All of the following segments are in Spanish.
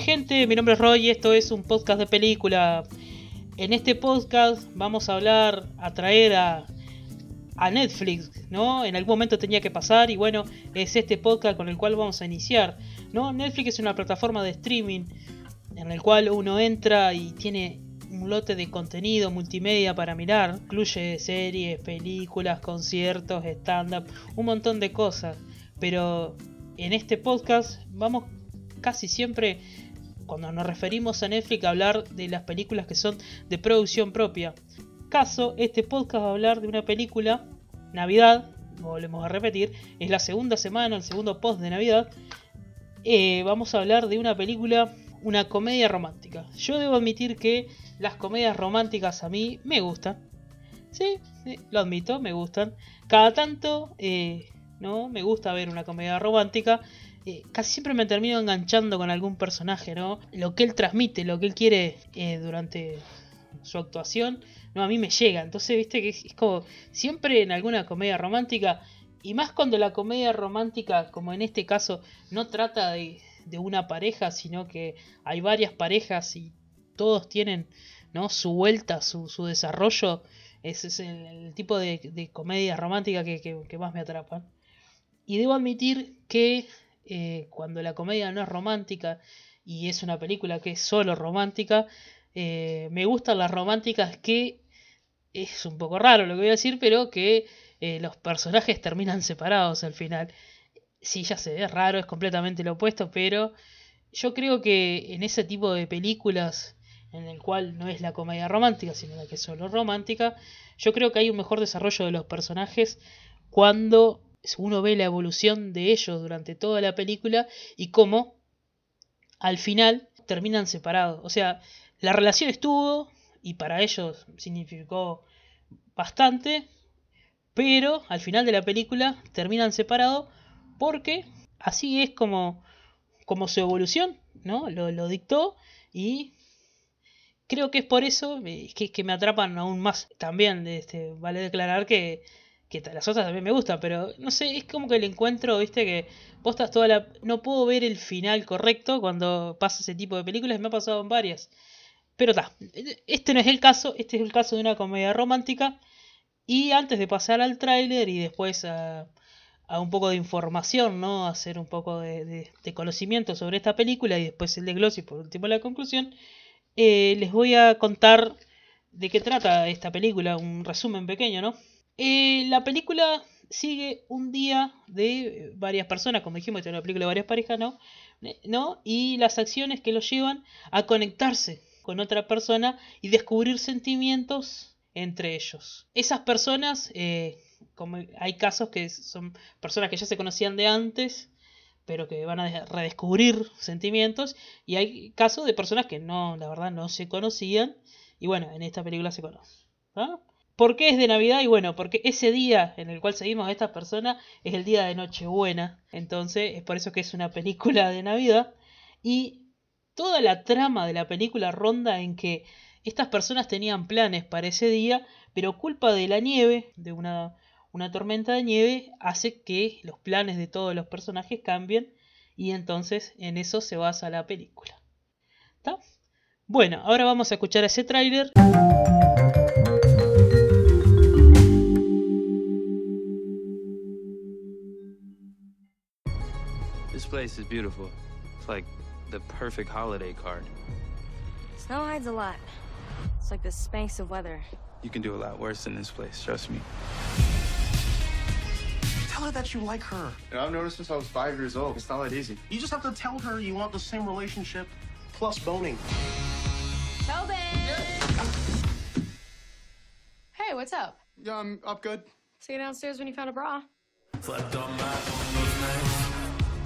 Gente, mi nombre es Roy y esto es un podcast de película. En este podcast vamos a hablar, a traer a, a Netflix, ¿no? En algún momento tenía que pasar y bueno, es este podcast con el cual vamos a iniciar, ¿no? Netflix es una plataforma de streaming en el cual uno entra y tiene un lote de contenido multimedia para mirar, incluye series, películas, conciertos, stand-up, un montón de cosas, pero en este podcast vamos casi siempre cuando nos referimos a Netflix hablar de las películas que son de producción propia. Caso, este podcast va a hablar de una película, Navidad, volvemos a repetir, es la segunda semana, el segundo post de Navidad. Eh, vamos a hablar de una película, una comedia romántica. Yo debo admitir que las comedias románticas a mí me gustan. Sí, lo admito, me gustan. Cada tanto, eh, ¿no? Me gusta ver una comedia romántica. Eh, casi siempre me termino enganchando con algún personaje, ¿no? Lo que él transmite, lo que él quiere eh, durante su actuación, no, a mí me llega. Entonces, viste que es, como siempre en alguna comedia romántica, y más cuando la comedia romántica, como en este caso, no trata de, una pareja, sino que hay varias parejas y todos tienen ¿no? su vuelta, su, desarrollo. Ese es el, tipo de, comedia romántica que, que, más me atrapan. Y debo admitir que eh, cuando la comedia no es romántica y es una película que es solo romántica, eh, me gustan las románticas que es un poco raro lo que voy a decir, pero que eh, los personajes terminan separados al final. Sí, ya sé, es raro, es completamente lo opuesto, pero yo creo que en ese tipo de películas en el cual no es la comedia romántica, sino la que es solo romántica, yo creo que hay un mejor desarrollo de los personajes cuando uno ve la evolución de ellos durante toda la película y cómo al final terminan separados. O sea, la relación estuvo y para ellos significó bastante, pero al final de la película terminan separados porque así es como, como su evolución, ¿no? Lo, lo dictó y creo que es por eso que, que me atrapan aún más. También este, vale declarar que que las otras también me gustan, pero no sé, es como que el encuentro, viste, que postas toda la... No puedo ver el final correcto cuando pasa ese tipo de películas, me ha pasado en varias. Pero está, este no es el caso, este es el caso de una comedia romántica. Y antes de pasar al tráiler y después a, a, un poco de información, ¿no? Hacer un poco de, de, conocimiento sobre esta película y después el desglose y por último la conclusión, eh, les voy a contar de qué trata esta película, un resumen pequeño, ¿no? Eh, la película sigue un día de varias personas, como dijimos, esta es una película de varias parejas, ¿no? ¿no? Y las acciones que los llevan a conectarse con otra persona y descubrir sentimientos entre ellos. Esas personas, eh, como hay casos que son personas que ya se conocían de antes, pero que van a redescubrir sentimientos, y hay casos de personas que no, la verdad, no se conocían, y bueno, en esta película se conocen. ¿Por qué es de Navidad? Y bueno, porque ese día en el cual seguimos a estas personas es el día de Nochebuena. Entonces es por eso que es una película de Navidad. Y toda la trama de la película ronda en que estas personas tenían planes para ese día, pero culpa de la nieve, de una, una tormenta de nieve, hace que los planes de todos los personajes cambien. Y entonces en eso se basa la película. ¿Está? Bueno, ahora vamos a escuchar ese tráiler. Place is beautiful. It's like the perfect holiday card. Snow hides a lot. It's like the space of weather. You can do a lot worse than this place, trust me. Tell her that you like her. You know, I've noticed since I was five years old. It's not that easy. You just have to tell her you want the same relationship plus boning. Tobin! Hey, what's up? Yeah, I'm up good. See you downstairs when you found a bra.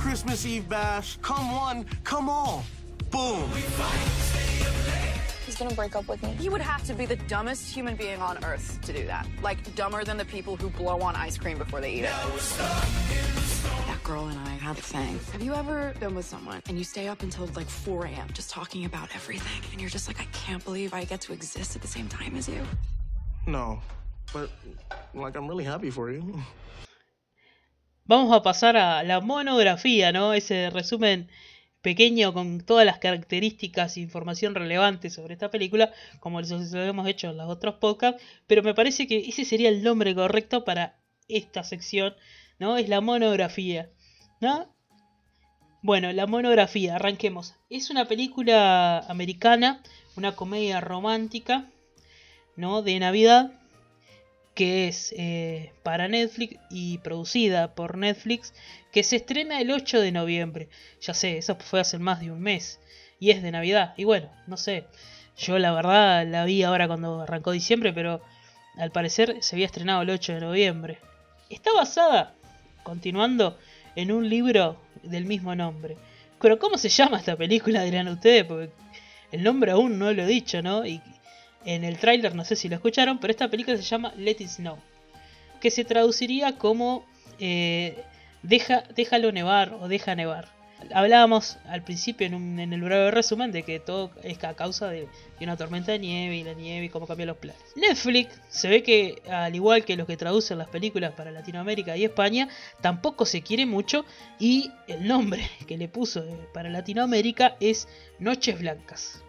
Christmas Eve bash. Come one, come all. Boom. He's gonna break up with me. He would have to be the dumbest human being on earth to do that. Like, dumber than the people who blow on ice cream before they eat it. That girl and I had a thing. Have you ever been with someone and you stay up until like 4 a.m. just talking about everything? And you're just like, I can't believe I get to exist at the same time as you? No, but like, I'm really happy for you. Vamos a pasar a la monografía, ¿no? Ese resumen pequeño con todas las características e información relevante sobre esta película, como lo hemos hecho en los otros podcasts, pero me parece que ese sería el nombre correcto para esta sección, ¿no? Es la monografía, ¿no? Bueno, la monografía, arranquemos. Es una película americana, una comedia romántica, ¿no? De Navidad, que es eh, para Netflix y producida por Netflix, que se estrena el 8 de noviembre. Ya sé, eso fue hace más de un mes. Y es de Navidad. Y bueno, no sé. Yo la verdad la vi ahora cuando arrancó diciembre, pero al parecer se había estrenado el 8 de noviembre. Está basada, continuando, en un libro del mismo nombre. Pero ¿cómo se llama esta película? Dirán ustedes, porque el nombre aún no lo he dicho, ¿no? Y en el tráiler, no sé si lo escucharon, pero esta película se llama Let It Snow, que se traduciría como eh, deja, déjalo nevar o deja nevar. Hablábamos al principio en, el breve resumen de que todo es a causa de, una tormenta de nieve y la nieve y cómo cambian los planes. Netflix se ve que, al igual que los que traducen las películas para Latinoamérica y España, tampoco se quiere mucho y el nombre que le puso eh, para Latinoamérica es Noches Blancas.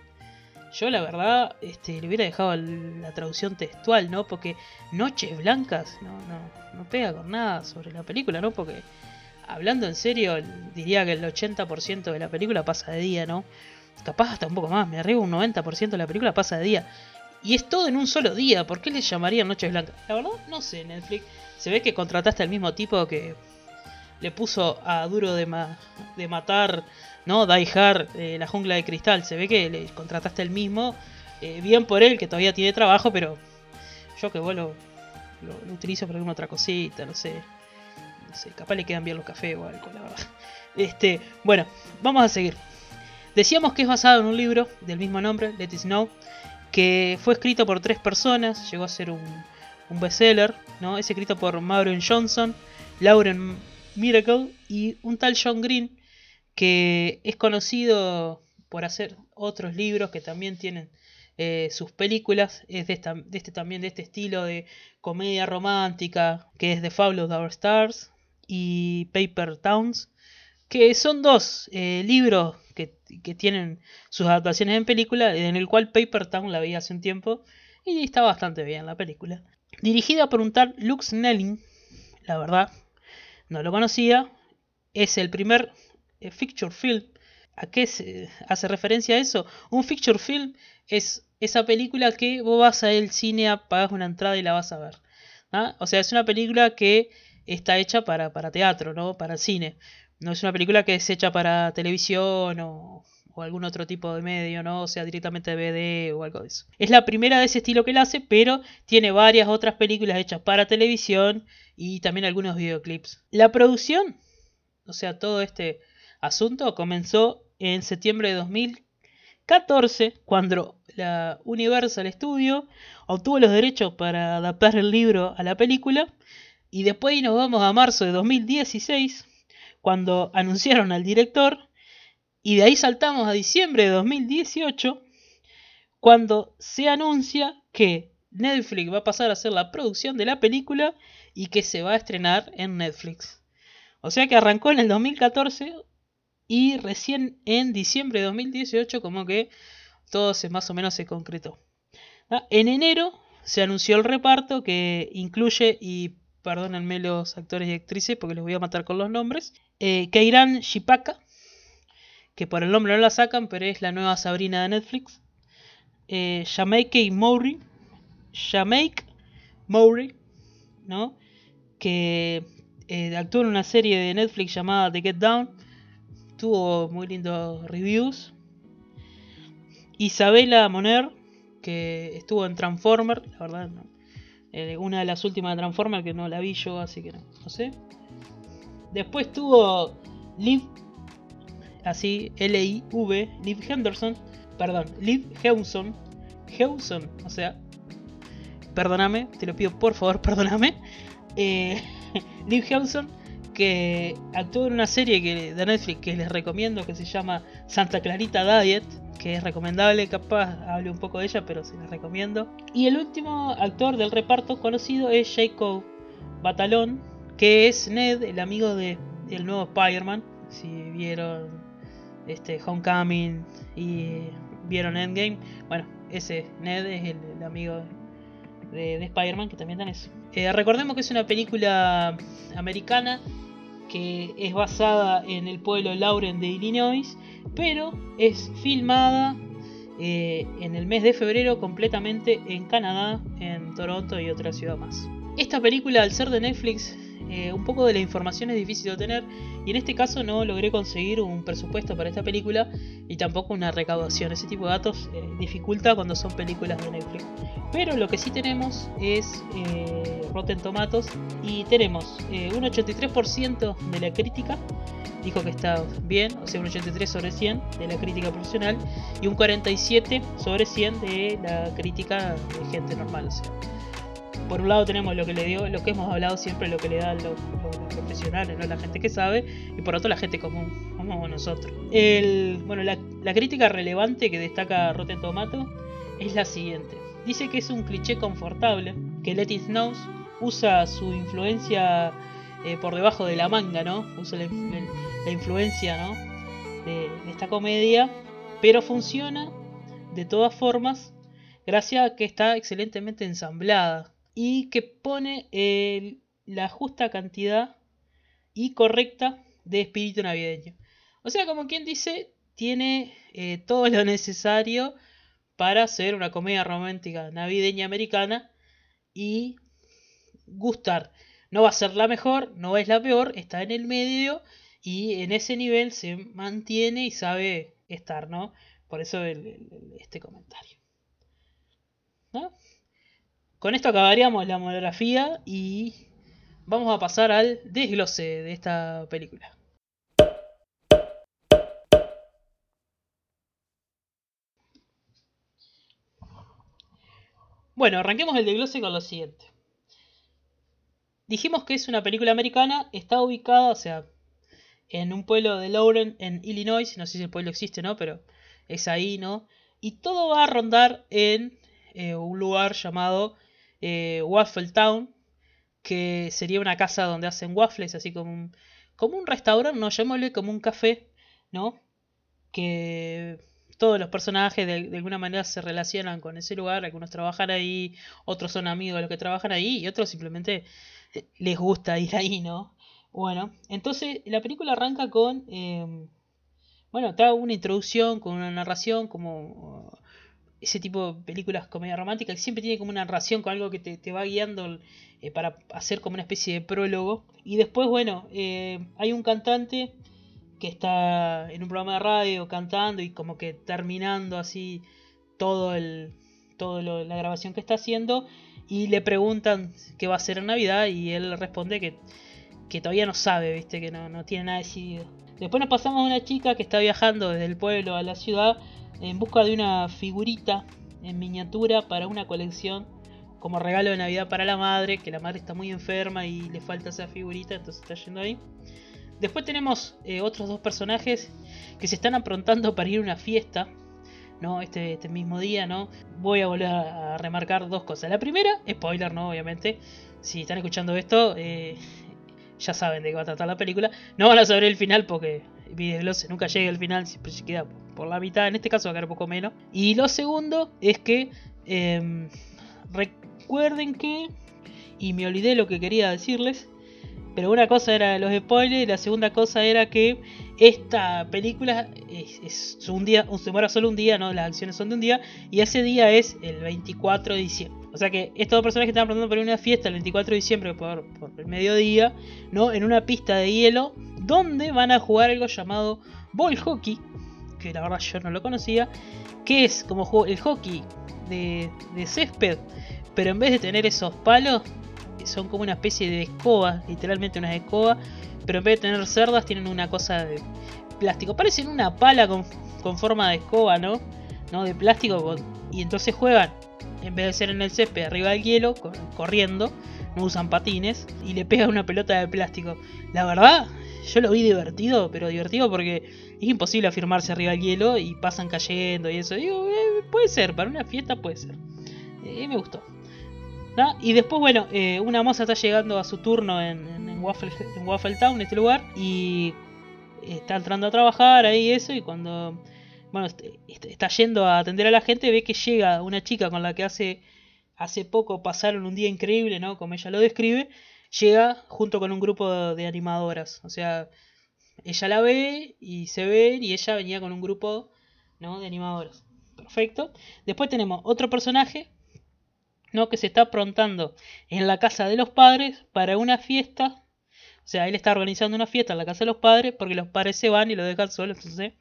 Yo la verdad este, le hubiera dejado la traducción textual, ¿no? Porque Noches Blancas no, no, no pega con nada sobre la película, ¿no? Porque hablando en serio, diría que el 80% de la película pasa de día, ¿no? Capaz hasta un poco más, me arriesgo un 90% de la película pasa de día. Y es todo en un solo día, ¿por qué le llamarían Noches Blancas? La verdad, no sé, Netflix. Se ve que contrataste al mismo tipo que le puso a Duro de, de Matar, ¿no? Die Hard, eh, La Jungla de Cristal. Se ve que le contrataste el mismo. Eh, bien por él, que todavía tiene trabajo, pero yo que vos lo, lo utilizo para alguna otra cosita, no sé no sé, capaz le quedan bien los cafés o algo, la verdad. Este, bueno, vamos a seguir. Decíamos que es basado en un libro del mismo nombre, Let It Snow, que fue escrito por tres personas, llegó a ser un, un bestseller, ¿no? Es escrito por Maureen Johnson, Lauren Miracle y un tal John Green, que es conocido por hacer otros libros que también tienen eh, sus películas, es de, de, este también de este estilo de comedia romántica, que es The Fall of Our Stars, y Paper Towns, que son dos eh, libros que, tienen sus adaptaciones en película, en el cual Paper Town la vi hace un tiempo y está bastante bien la película. Dirigida por un tal Lux Snelling, la verdad, no lo conocía, es el primer eh, film. ¿A qué se hace referencia a eso? Un feature film es esa película que vos vas al cine, pagas una entrada y la vas a ver. ¿ah? O sea, es una película que está hecha para, para teatro, ¿no? Para cine. No es una película que es hecha para televisión o, o algún otro tipo de medio, ¿no? O sea, directamente DVD o algo de eso. Es la primera de ese estilo que él hace, pero tiene varias otras películas hechas para televisión y también algunos videoclips. La producción, o sea, todo este asunto comenzó en septiembre de 2014, cuando la Universal Studio obtuvo los derechos para adaptar el libro a la película y después nos vamos a marzo de 2016, cuando anunciaron al director. Y de ahí saltamos a diciembre de 2018, cuando se anuncia que Netflix va a pasar a hacer la producción de la película y que se va a estrenar en Netflix. O sea que arrancó en el 2014 y recién en diciembre de 2018 como que todo se más o menos se concretó. Ah, en enero se anunció el reparto que incluye y perdónenme los actores y actrices porque les voy a matar con los nombres. Eh, Keiran Shipaka, que por el nombre no la sacan, pero es la nueva Sabrina de Netflix. Eh, Jamaica Mowry, Jamaica Mowry, ¿no? Que eh, actuó en una serie de Netflix llamada The Get Down. Tuvo muy lindos reviews. Isabela Moner, que estuvo en Transformer, la verdad no, eh, una de las últimas de Transformers que no la vi yo, así que no, no sé. Después tuvo Liv, así, L-I-V, Liv Henderson, perdón, Liv Hewson, Hewson, o sea, perdóname, te lo pido por favor, perdóname. Eh, Liv Hewson, que actuó en una serie que, de Netflix que les recomiendo que se llama Santa Clarita Diet que es recomendable, capaz hable un poco de ella, pero se la recomiendo. Y el último actor del reparto conocido es Jacob Batalón, que es Ned, el amigo de, del nuevo Spider-Man. Si vieron este, Homecoming y vieron Endgame, bueno, ese Ned es el, el amigo de, de Spider-Man que también dan eso. Eh, recordemos que es una película americana que es basada en el pueblo Lauren de Illinois, pero es filmada eh, en el mes de febrero completamente en Canadá, en Toronto y otra ciudad más. Esta película, al ser de Netflix, eh, un poco de la información es difícil de obtener y en este caso no logré conseguir un presupuesto para esta película y tampoco una recaudación. Ese tipo de datos eh, dificulta cuando son películas de Netflix. Pero lo que sí tenemos es eh, Rotten Tomatoes y tenemos eh, un 83% de la crítica dijo que está bien, o sea un 83 sobre 100 de la crítica profesional y un 47 sobre 100 de la crítica de gente normal. O sea, por un lado tenemos lo que le dio, lo que hemos hablado siempre, lo que le da los, profesionales, ¿no? la gente que sabe, y por otro la gente común, como nosotros. El, bueno, la, crítica relevante que destaca Rotten Tomato es la siguiente. Dice que es un cliché confortable, que Let It usa su influencia eh, por debajo de la manga, ¿no? Usa la, influencia, ¿no? De esta comedia, pero funciona de todas formas gracias a que está excelentemente ensamblada y que pone la justa cantidad y correcta de espíritu navideño. O sea, como quien dice, tiene eh, todo lo necesario para hacer una comedia romántica navideña americana y gustar. No va a ser la mejor, no es la peor, está en el medio y en ese nivel se mantiene y sabe estar, ¿no? Por eso este comentario. ¿No? Con esto acabaríamos la monografía y vamos a pasar al desglose de esta película. Bueno, arranquemos el desglose con lo siguiente. Dijimos que es una película americana, está ubicada, o sea, en un pueblo de Lauren, en Illinois, no sé si el pueblo existe o no, pero es ahí, ¿no? Y todo va a rondar en eh, un lugar llamado eh, Waffle Town, que sería una casa donde hacen waffles, así como un, como un restaurante, no llamémosle como un café, ¿no? Que todos los personajes de, alguna manera se relacionan con ese lugar, algunos trabajan ahí, otros son amigos de los que trabajan ahí y otros simplemente les gusta ir ahí, ¿no? Bueno, entonces la película arranca con, eh, bueno, hago una introducción con una narración como ese tipo de películas comedia romántica que siempre tiene como una narración con algo que te, te va guiando eh, para hacer como una especie de prólogo. Y después, bueno, eh, hay un cantante que está en un programa de radio cantando y como que terminando así todo el todo lo- la grabación que está haciendo y le preguntan qué va a hacer en Navidad y él responde que, que todavía no sabe, viste, que no, no tiene nada decidido. Después nos pasamos a una chica que está viajando desde el pueblo a la ciudad en busca de una figurita en miniatura para una colección como regalo de Navidad para la madre, que la madre está muy enferma y le falta esa figurita, entonces está yendo ahí. Después tenemos eh, otros dos personajes que se están aprontando para ir a una fiesta, ¿no? Este, este mismo día, ¿no? Voy a volver a, remarcar dos cosas. La primera, spoiler, ¿no? Obviamente, si están escuchando esto, eh, ya saben de qué va a tratar la película. No van a saber el final porque Videogloss nunca llega al final, siempre se queda por la mitad. En este caso va a quedar un poco menos. Y lo segundo es que em, recuerden que, y me olvidé lo que quería decirles, pero una cosa era los spoilers y la segunda cosa era que esta película es, es un día, se demora solo un día, ¿no? Las acciones son de un día y ese día es el 24 de diciembre. O sea que estos dos personajes estaban preparando para una fiesta el 24 de diciembre por, por el mediodía, ¿no? En una pista de hielo donde van a jugar algo llamado ball hockey, que la verdad yo no lo conocía, que es como el hockey de, de césped, pero en vez de tener esos palos, son como una especie de escoba, literalmente una escoba, pero en vez de tener cerdas tienen una cosa de plástico. Parecen una pala con, con forma de escoba, ¿no? ¿No? De plástico. y entonces juegan, en vez de ser en el césped, arriba del hielo, co- corriendo, no usan patines, y le pegan una pelota de plástico. La verdad, yo lo vi divertido, pero divertido porque es imposible afirmarse arriba del hielo y pasan cayendo y eso. Digo, eh, puede ser, para una fiesta puede ser. Eh, me gustó. Y después, bueno, eh, una moza está llegando a su turno en, en- en Waffle, en Waffle Town, este lugar, y está entrando a trabajar ahí eso y cuando bueno, est- est- está yendo a atender a la gente, ve que llega una chica con la que hace, hace poco pasaron un día increíble, ¿no? Como ella lo describe, llega junto con un grupo de animadoras. O sea, ella la ve y se ven y ella venía con un grupo, ¿no? De animadoras. Perfecto. Después tenemos otro personaje, ¿no? Que se está aprontando en la casa de los padres para una fiesta. O sea, él está organizando una fiesta en la casa de los padres porque los padres se van y lo dejan solo, entonces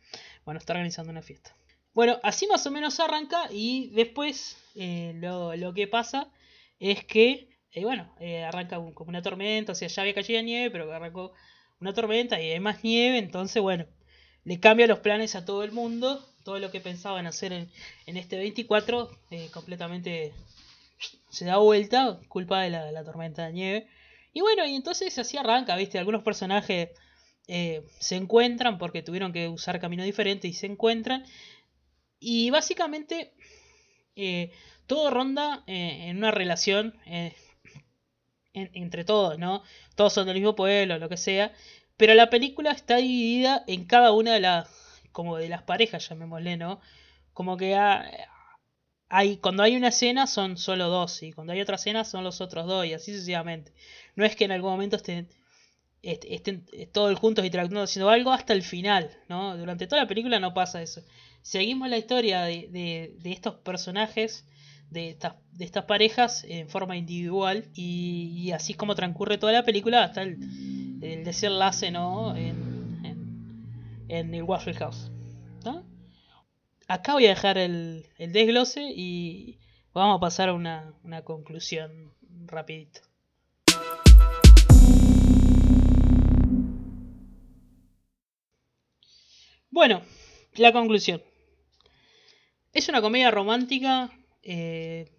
bueno, está organizando una fiesta. Bueno, así más o menos arranca y después eh, lo, lo que pasa es que, eh, bueno, eh, arranca como una tormenta, o sea, ya había caído nieve, pero arrancó una tormenta y hay más nieve, entonces, bueno, le cambia los planes a todo el mundo, todo lo que pensaban hacer en, en este 24, eh, completamente se da vuelta, culpa de la, la tormenta de nieve. Y bueno, y entonces así arranca, ¿viste? Algunos personajes eh, se encuentran porque tuvieron que usar camino diferente y se encuentran. Y básicamente eh, todo ronda eh, en una relación en- entre todos, ¿no? Todos son del mismo pueblo, lo que sea. Pero la película está dividida en cada una de las, como de las parejas, llamémosle, ¿no? Como que ha- hay, cuando hay una escena son solo dos y cuando hay otra escena son los otros dos y así sucesivamente. No es que en algún momento estén est- estén eh, todos juntos interactuando haciendo algo hasta el final, ¿no? Durante toda la película no pasa eso. Seguimos la historia de, estos personajes, de estas, de estas parejas en forma individual y, y así como transcurre toda la película hasta el, el desenlace. En, el Waffle House. Acá voy a dejar el, el desglose y vamos a pasar a una, una conclusión rapidito. Bueno, la conclusión. Es una comedia romántica. eh,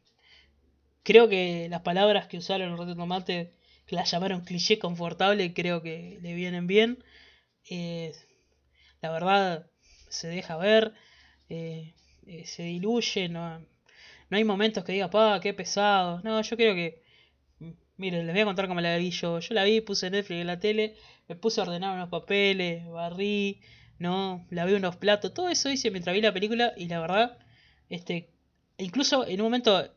creo que las palabras que usaron Rotten Tomate, que las llamaron cliché confortable, creo que le vienen bien. Eh, la verdad, se deja ver, eh, se diluye, no, no hay momentos que diga, pa, qué pesado. No, yo creo que. Miren, les voy a contar cómo la vi yo. Yo la vi, puse Netflix en la tele, me puse a ordenar unos papeles, barrí, no, lavé unos platos, todo eso hice mientras vi la película y la verdad, este, incluso en un momento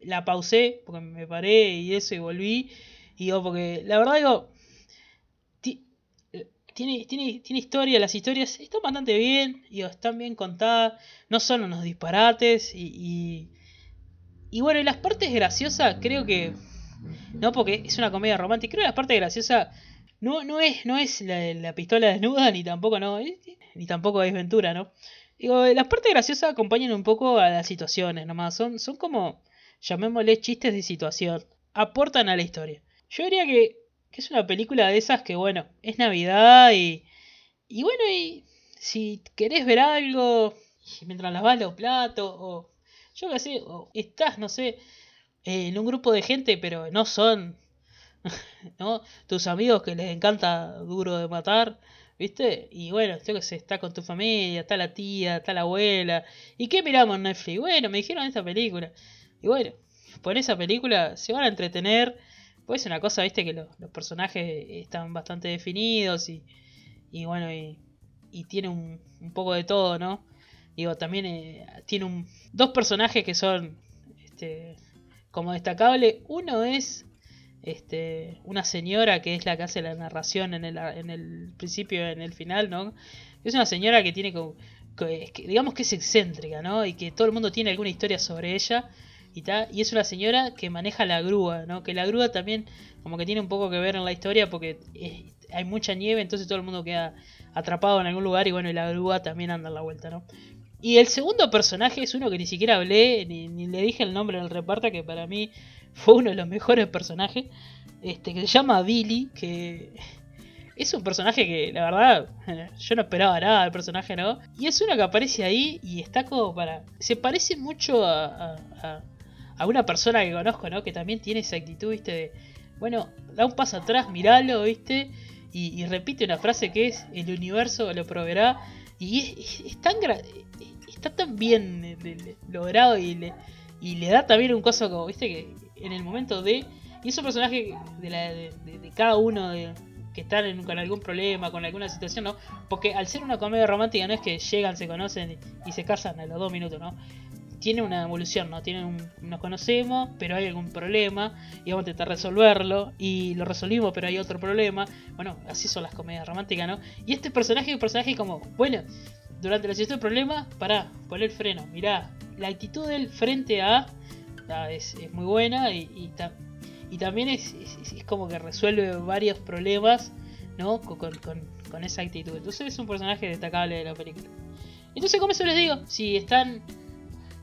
la pausé porque me paré y eso y volví y digo, porque la verdad digo, ti- tiene, tiene, tiene historia, las historias están bastante bien, digo, están bien contadas, no son unos disparates y, y, y bueno, y las partes graciosas creo que, no porque es una comedia romántica, creo que las partes graciosas no, no es, no es la, la pistola desnuda, ni tampoco no, eh, ni tampoco es Ventura, ¿no? Digo, las partes graciosas acompañan un poco a las situaciones, nomás. Son, son como, llamémosle chistes de situación. Aportan a la historia. Yo diría que, que es una película de esas que, bueno, es Navidad y. Y bueno, y si querés ver algo, mientras lavas los platos, o yo qué sé, o estás, no sé, eh, en un grupo de gente, pero no son ¿no? Tus amigos que les encanta duro de matar, ¿viste? Y bueno, yo que sé, está con tu familia, está la tía, está la abuela. ¿Y qué miramos en Netflix? Bueno, me dijeron esta película. Y bueno, por esa película se van a entretener. Pues es una cosa, ¿viste? Que lo- los personajes están bastante definidos y, y bueno, y, y tiene un, un poco de todo, ¿no? Digo, también eh, tiene un, dos personajes que son este, como destacable. Uno es este, una señora que es la que hace la narración en el, en el principio en el final, ¿no? Es una señora que tiene que- digamos que es excéntrica, ¿no? Y que todo el mundo tiene alguna historia sobre ella y ta, y es una señora que maneja la grúa, ¿no? Que la grúa también como que tiene un poco que ver en la historia porque eh, hay mucha nieve, entonces todo el mundo queda atrapado en algún lugar y bueno, y la grúa también anda en la vuelta, ¿no? Y el segundo personaje es uno que ni siquiera hablé, ni, ni le dije el nombre del reparto, que para mí fue uno de los mejores personajes, este, que se llama Billy, que es un personaje que la verdad yo no esperaba nada del personaje, ¿no? Y es uno que aparece ahí y está como para... Se parece mucho a, a, a- una persona que conozco, ¿no? Que también tiene esa actitud, ¿viste? De, bueno, da un paso atrás, miralo, ¿viste? Y, y repite una frase que es, el universo lo proveerá. Y es, es- es tan está tan bien eh, logrado y le, y le da también un coso como, ¿viste? Que en el momento de... Y es un personaje de, la- de- cada uno de, que están en- con algún problema, con alguna situación, ¿no? Porque al ser una comedia romántica no es que llegan, se conocen y, y se casan a los dos minutos, ¿no? Tiene una evolución, ¿no? Tiene un, nos conocemos, pero hay algún problema y vamos a intentar resolverlo y lo resolvimos, pero hay otro problema. Bueno, así son las comedias románticas, ¿no? Y este personaje es un personaje como, bueno, durante la situación de problema, pará, poner freno, mirá, la actitud del frente a es, muy buena y, y, y también es, como que resuelve varios problemas, ¿no? Con, con- esa actitud. Entonces es un personaje destacable de la película. Entonces, como eso les digo, si están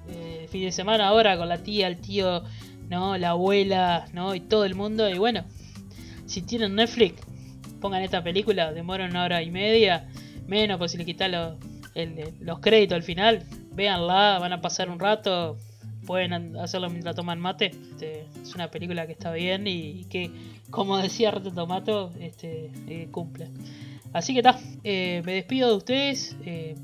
eh, fin de semana ahora con la tía, el tío, ¿no? La abuela, ¿no? Y todo el mundo, y bueno, si tienen Netflix, pongan esta película, demora una hora y media, menos, pues si le quitan los, el- los créditos al final, véanla, van a pasar un rato, pueden hacerlo mientras toman mate. Este, es una película que está bien y, que, como decía Rotten Tomato, este, eh, cumple. Así que está, me despido de ustedes. eh,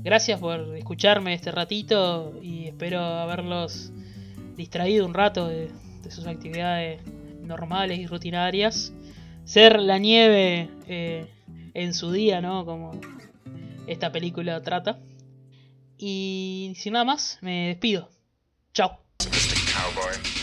gracias por escucharme este ratito y espero haberlos distraído un rato de, de sus actividades normales y rutinarias. Ser la nieve eh, en su día, ¿no? Como esta película trata. Y sin nada más, me despido. Chao. Cowboy.